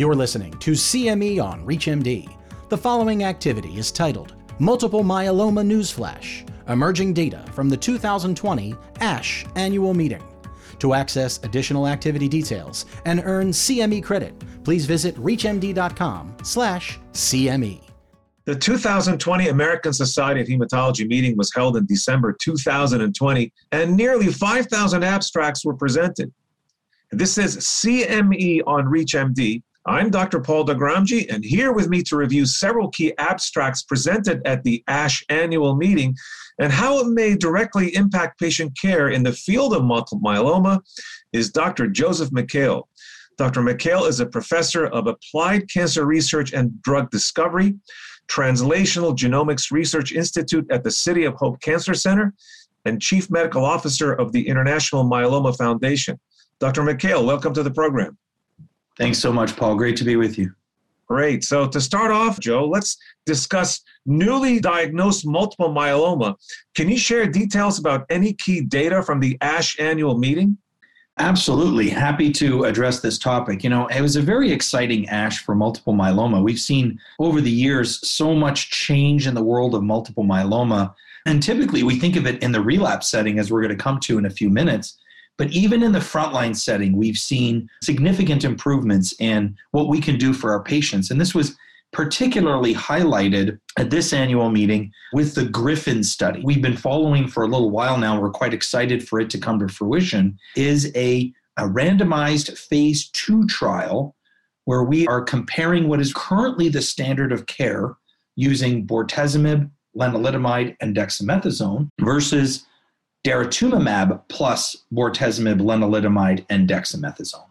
You're listening to CME on ReachMD. The following activity is titled Multiple Myeloma Newsflash Emerging Data from the 2020 ASH Annual Meeting. To access additional activity details and earn CME credit, please visit reachmd.com/cme. The 2020 American Society of Hematology meeting was held in December 2020, and nearly 5,000 abstracts were presented. This is CME on ReachMD. I'm Dr. Paul Doghramji, and here with me to review several key abstracts presented at the ASH annual meeting and how it may directly impact patient care in the field of multiple myeloma is Dr. Joseph Mikhael. Dr. Mikhael is a professor of applied cancer research and drug discovery, Translational Genomics Research Institute at the City of Hope Cancer Center, and chief medical officer of the International Myeloma Foundation. Dr. Mikhael, welcome to the program. Thanks so much, Paul. Great to be with you. Great. So, to start off, Joe, let's discuss newly diagnosed multiple myeloma. Can you share details about any key data from the ASH annual meeting? Absolutely. Happy to address this topic. You know, it was a very exciting ASH for multiple myeloma. We've seen over the years so much change in the world of multiple myeloma. And typically we think of it in the relapse setting, as we're going to come to in a few minutes. But even in the frontline setting, we've seen significant improvements in what we can do for our patients. And this was particularly highlighted at this annual meeting with the Griffin study. We've been following for a little while now. We're quite excited for it to come to fruition. Is a, a randomized phase two trial where we are comparing what is currently the standard of care using bortezomib, lenalidomide, and dexamethasone versus daratumumab plus bortezomib, lenalidomide, and dexamethasone.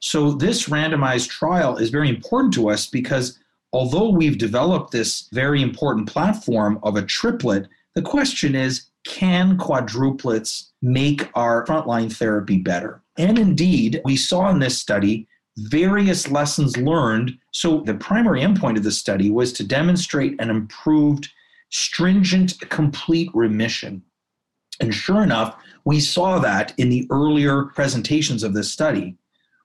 So, this randomized trial is very important to us because although we've developed this very important platform of a triplet, the question is can quadruplets make our frontline therapy better? And indeed, we saw in this study various lessons learned. So, the primary endpoint of the study was to demonstrate an improved, stringent, complete remission and sure enough, we saw that in the earlier presentations of this study.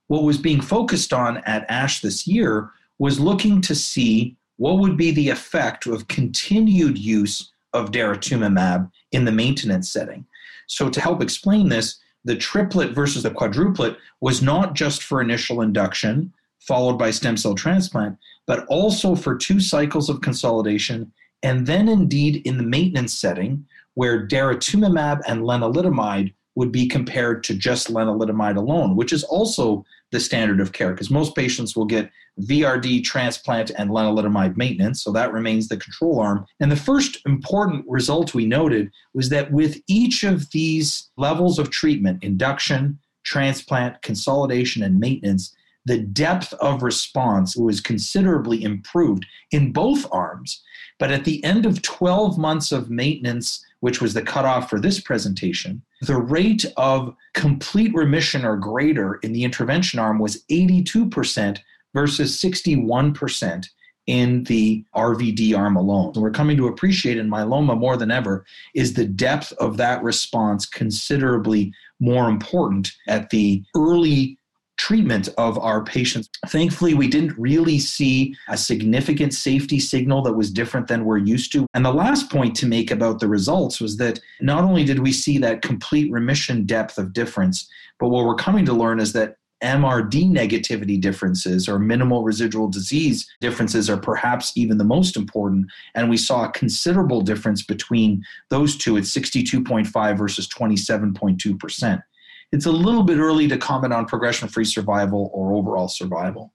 What was being focused on at ASH this year was looking to see what would be the effect of continued use of daratumumab in the maintenance setting. So, to help explain this, the triplet versus the quadruplet was not just for initial induction, followed by stem cell transplant, but also for two cycles of consolidation, and then indeed in the maintenance setting, where daratumumab and lenalidomide would be compared to just lenalidomide alone, which is also the standard of care because most patients will get VRD transplant and lenalidomide maintenance, so that remains the control arm. And the first important result we noted was that with each of these levels of treatment, induction, transplant, consolidation, and maintenance, the depth of response was considerably improved in both arms. But at the end of 12 months of maintenance which was the cutoff for this presentation, the rate of complete remission or greater in the intervention arm was 82% versus 61% in the RVD arm alone. So we're coming to appreciate in myeloma more than ever is the depth of that response considerably more important at the early treatment of our patients. Thankfully, we didn't really see a significant safety signal that was different than we're used to. And the last point to make about the results was that not only did we see that complete remission depth of difference, but what we're coming to learn is that MRD negativity differences or minimal residual disease differences are perhaps even the most important. And we saw a considerable difference between those two at 62.5 versus 27.2% it's a little bit early to comment on progression free survival or overall survival.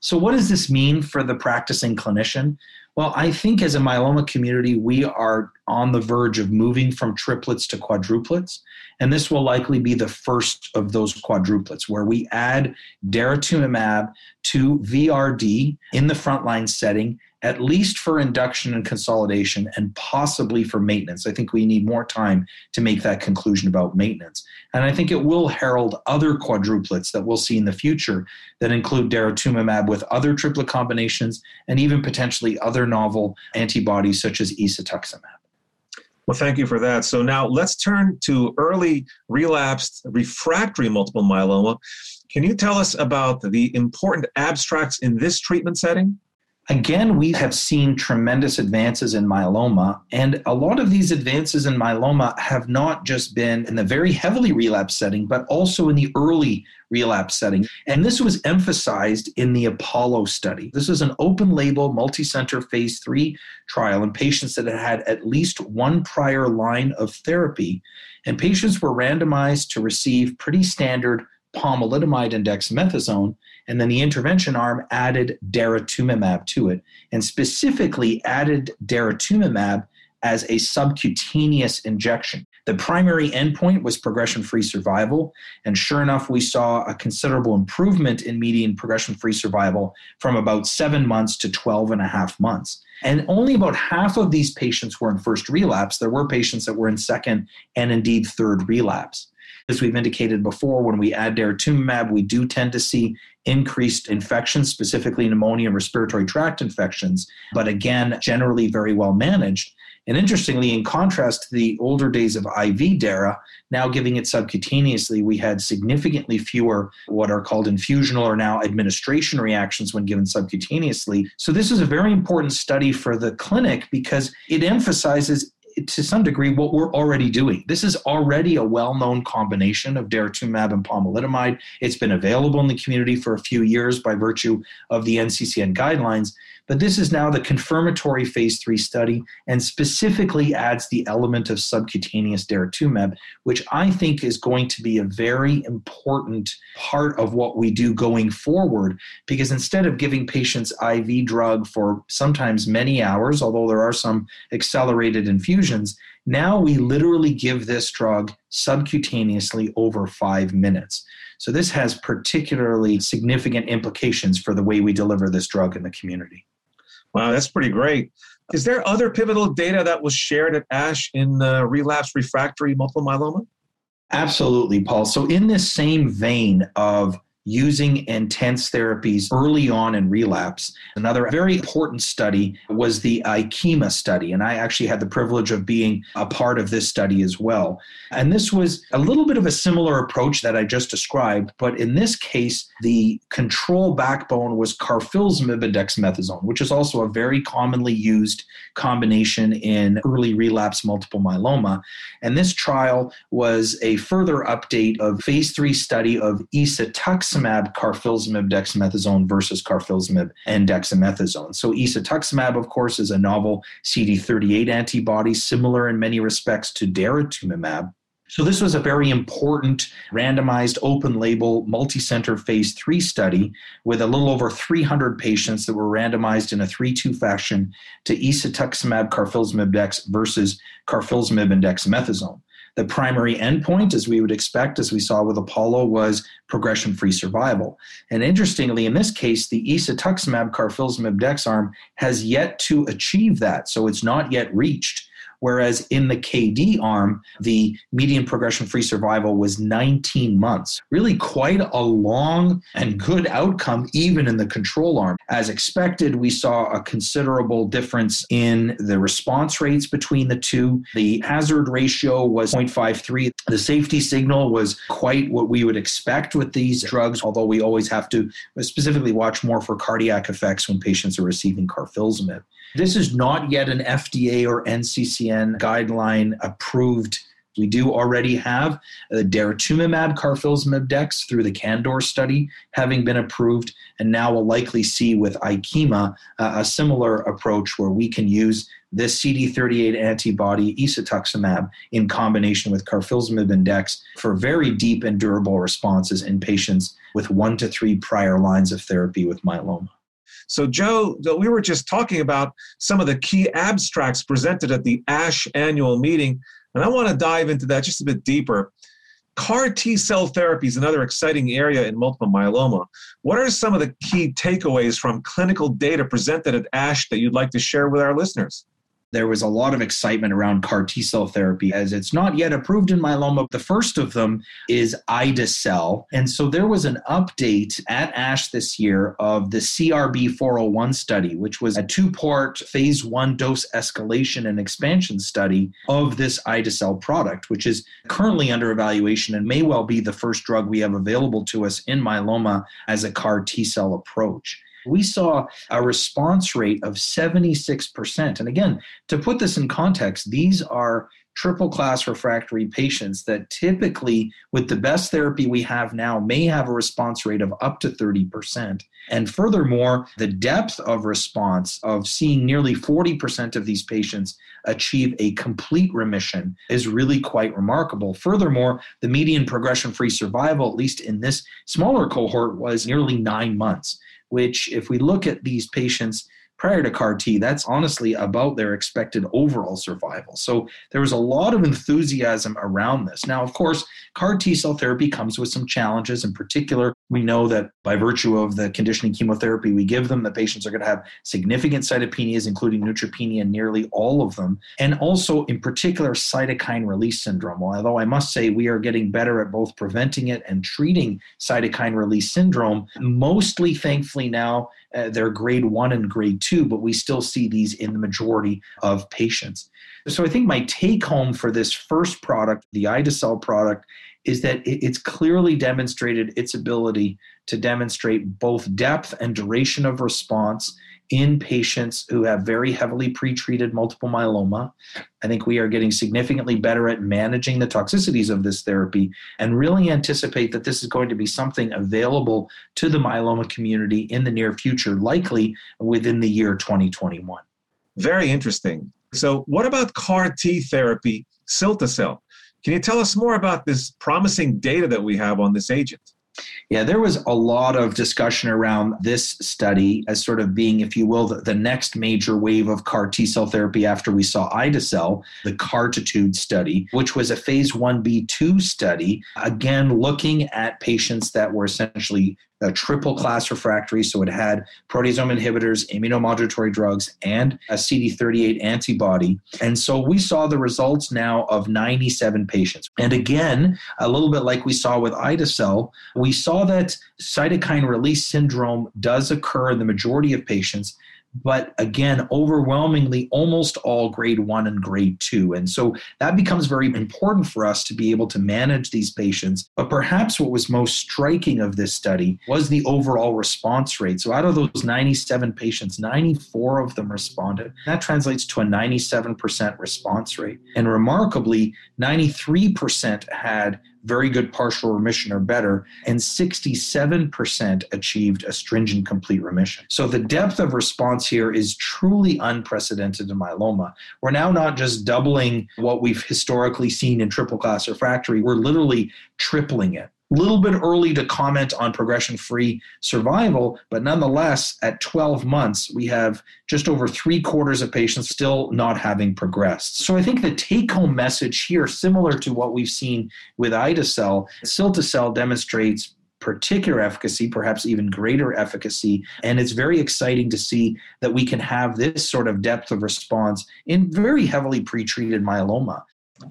So, what does this mean for the practicing clinician? Well, I think as a myeloma community, we are on the verge of moving from triplets to quadruplets. And this will likely be the first of those quadruplets where we add daratumumab to VRD in the frontline setting at least for induction and consolidation and possibly for maintenance. I think we need more time to make that conclusion about maintenance. And I think it will herald other quadruplets that we'll see in the future that include daratumumab with other triplet combinations and even potentially other novel antibodies such as isatuximab. Well, thank you for that. So now let's turn to early relapsed refractory multiple myeloma. Can you tell us about the important abstracts in this treatment setting? Again, we have seen tremendous advances in myeloma, and a lot of these advances in myeloma have not just been in the very heavily relapsed setting, but also in the early relapse setting. And this was emphasized in the Apollo study. This is an open label, multi center phase three trial in patients that had had at least one prior line of therapy. And patients were randomized to receive pretty standard pomalidomide and dexamethasone, and then the intervention arm added daratumumab to it, and specifically added daratumumab as a subcutaneous injection. The primary endpoint was progression free survival, and sure enough, we saw a considerable improvement in median progression free survival from about seven months to 12 and a half months. And only about half of these patients were in first relapse. There were patients that were in second and indeed third relapse. As we've indicated before, when we add daratumumab, we do tend to see increased infections, specifically pneumonia and respiratory tract infections, but again, generally very well managed. And interestingly, in contrast to the older days of IV DARA, now giving it subcutaneously, we had significantly fewer what are called infusional or now administration reactions when given subcutaneously. So, this is a very important study for the clinic because it emphasizes to some degree what we're already doing. This is already a well-known combination of daratumumab and pomalidomide. It's been available in the community for a few years by virtue of the NCCN guidelines. But this is now the confirmatory phase three study and specifically adds the element of subcutaneous daratumumab, which I think is going to be a very important part of what we do going forward. Because instead of giving patients IV drug for sometimes many hours, although there are some accelerated infusions, now we literally give this drug subcutaneously over five minutes. So this has particularly significant implications for the way we deliver this drug in the community. Wow, that's pretty great. Is there other pivotal data that was shared at ASH in uh, relapse refractory multiple myeloma? Absolutely, Paul. So, in this same vein of using intense therapies early on in relapse. Another very important study was the IKEMA study, and I actually had the privilege of being a part of this study as well. And this was a little bit of a similar approach that I just described, but in this case, the control backbone was carfilzomib and dexamethasone, which is also a very commonly used combination in early relapse multiple myeloma. And this trial was a further update of phase three study of isatuximab rituximab, carfilzomib, dexamethasone versus carfilzomib and dexamethasone. So isatuximab, of course, is a novel CD38 antibody, similar in many respects to daratumumab. So, this was a very important randomized open label multi-center phase three study with a little over 300 patients that were randomized in a 3 2 fashion to isatuximab, carfilzomib dex versus carfilzomib and dexamethasone. The primary endpoint, as we would expect, as we saw with Apollo, was progression free survival. And interestingly, in this case, the isatuximab carfilzomib dex arm has yet to achieve that. So it's not yet reached. Whereas in the KD arm, the median progression free survival was 19 months. Really quite a long and good outcome, even in the control arm. As expected, we saw a considerable difference in the response rates between the two. The hazard ratio was 0.53. The safety signal was quite what we would expect with these drugs, although we always have to specifically watch more for cardiac effects when patients are receiving carfilzomib. This is not yet an FDA or NCCN guideline approved. We do already have the daratumumab carfilzomib dex through the CANDOR study having been approved, and now we'll likely see with IKEMA uh, a similar approach where we can use this CD38 antibody isatuximab in combination with carfilzomib and dex for very deep and durable responses in patients with one to three prior lines of therapy with myeloma. So, Joe, we were just talking about some of the key abstracts presented at the ASH annual meeting, and I want to dive into that just a bit deeper. CAR T cell therapy is another exciting area in multiple myeloma. What are some of the key takeaways from clinical data presented at ASH that you'd like to share with our listeners? There was a lot of excitement around CAR T cell therapy as it's not yet approved in myeloma. The first of them is ide-cel. And so there was an update at ASH this year of the CRB 401 study, which was a two part phase one dose escalation and expansion study of this ide-cel product, which is currently under evaluation and may well be the first drug we have available to us in myeloma as a CAR T cell approach we saw a response rate of 76%. And again, to put this in context, these are triple class refractory patients that typically, with the best therapy we have now, may have a response rate of up to 30%. And furthermore, the depth of response of seeing nearly 40% of these patients achieve a complete remission is really quite remarkable. Furthermore, the median progression free survival, at least in this smaller cohort, was nearly nine months which, if we look at these patients prior to CAR T, that's honestly about their expected overall survival. So there was a lot of enthusiasm around this. Now, of course, CAR T cell therapy comes with some challenges. In particular, we know that by virtue of the conditioning chemotherapy we give them, the patients are going to have significant cytopenias, including neutropenia, nearly all of them. And also, in particular, cytokine release syndrome. Although I must say we are getting better at both preventing it and treating cytokine release syndrome, mostly thankfully now uh, they're grade one and grade two, but we still see these in the majority of patients. So I think my take home for this first product, the ide-cel product, is that it's clearly demonstrated its ability to demonstrate both depth and duration of response in patients who have very heavily pretreated multiple myeloma. I think we are getting significantly better at managing the toxicities of this therapy and really anticipate that this is going to be something available to the myeloma community in the near future, likely within the year 2021. Very interesting. So, what about CAR T therapy, cilta-cel? Can you tell us more about this promising data that we have on this agent? Yeah, there was a lot of discussion around this study as sort of being, if you will, the, the next major wave of CAR T cell therapy after we saw ide-cel, the CARTITUDE study, which was a phase 1b2 study, again, looking at patients that were essentially a triple class refractory. So it had proteasome inhibitors, immunomodulatory drugs, and a CD38 antibody. And so we saw the results now of 97 patients. And again, a little bit like we saw with ide-cel, we saw that cytokine release syndrome does occur in the majority of patients but again, overwhelmingly almost all grade one and grade two. And so that becomes very important for us to be able to manage these patients. But perhaps what was most striking of this study was the overall response rate. So out of those 97 patients, 94 of them responded. That translates to a 97% response rate. And remarkably, 93% had very good partial remission or better, and 67% achieved a stringent complete remission. So the depth of response here is truly unprecedented in myeloma. We're now not just doubling what we've historically seen in triple class refractory, we're literally tripling it little bit early to comment on progression free survival, but nonetheless, at 12 months, we have just over three quarters of patients still not having progressed. So I think the take home message here, similar to what we've seen with ide-cel, cilta-cel demonstrates particular efficacy, perhaps even greater efficacy. And it's very exciting to see that we can have this sort of depth of response in very heavily pretreated myeloma.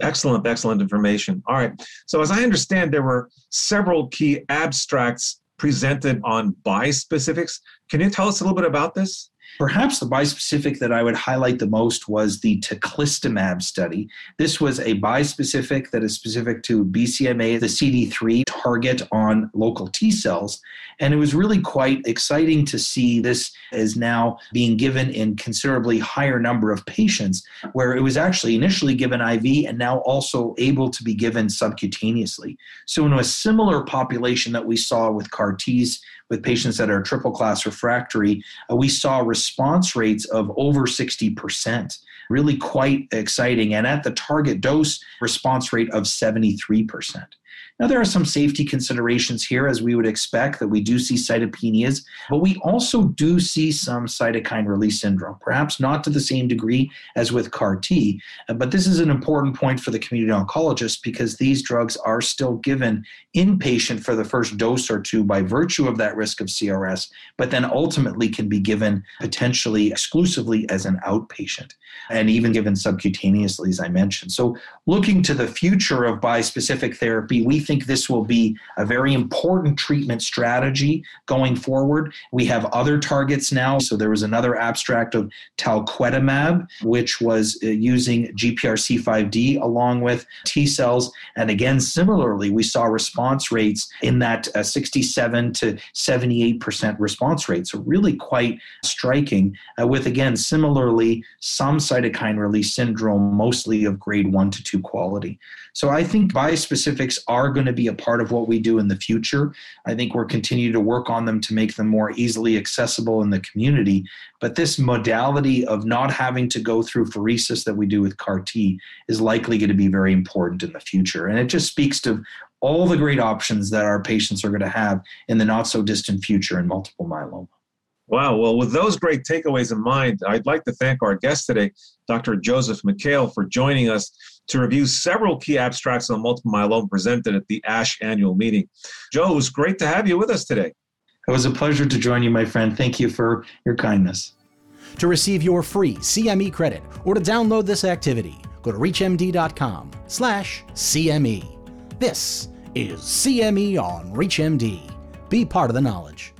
Excellent, excellent information. All right. So, as I understand, there were several key abstracts presented on bispecifics. Can you tell us a little bit about this? Perhaps the bispecific that I would highlight the most was the teclistamab study. This was a bispecific that is specific to BCMA, the CD3 target on local T cells. And it was really quite exciting to see this is now being given in considerably higher number of patients, where it was actually initially given IV and now also able to be given subcutaneously. So, in a similar population that we saw with CAR Ts with patients that are triple class refractory, uh, we saw response rates of over 60%, really quite exciting. And at the target dose, response rate of 73%. Now, there are some safety considerations here, as we would expect, that we do see cytopenias, but we also do see some cytokine release syndrome, perhaps not to the same degree as with CAR T. Uh, but this is an important point for the community oncologist because these drugs are still given inpatient for the first dose or two by virtue of that risk of CRS, but then ultimately can be given potentially exclusively as an outpatient and even given subcutaneously, as I mentioned. So, looking to the future of bispecific therapy, we think this will be a very important treatment strategy going forward. We have other targets now. So, there was another abstract of talquetamab, which was uh, using GPRC5D along with T cells. And again, similarly, we saw response rates in that uh, 67 to 78% response rate. So, really quite striking, uh, with again, similarly, some cytokine release syndrome, mostly of grade one to two quality. So I think bispecifics are going to be a part of what we do in the future. I think we're continuing to work on them to make them more easily accessible in the community. But this modality of not having to go through pheresis that we do with CAR T is likely going to be very important in the future. And it just speaks to all the great options that our patients are going to have in the not so distant future in multiple myeloma. Wow. Well, with those great takeaways in mind, I'd like to thank our guest today, Dr. Joseph Mikhael, for joining us to review several key abstracts on multiple myeloma presented at the ASH annual meeting. Joe, it was great to have you with us today. It was a pleasure to join you, my friend. Thank you for your kindness. To receive your free CME credit or to download this activity, go to reachmd.com slash CME. This is CME on ReachMD. Be part of the knowledge.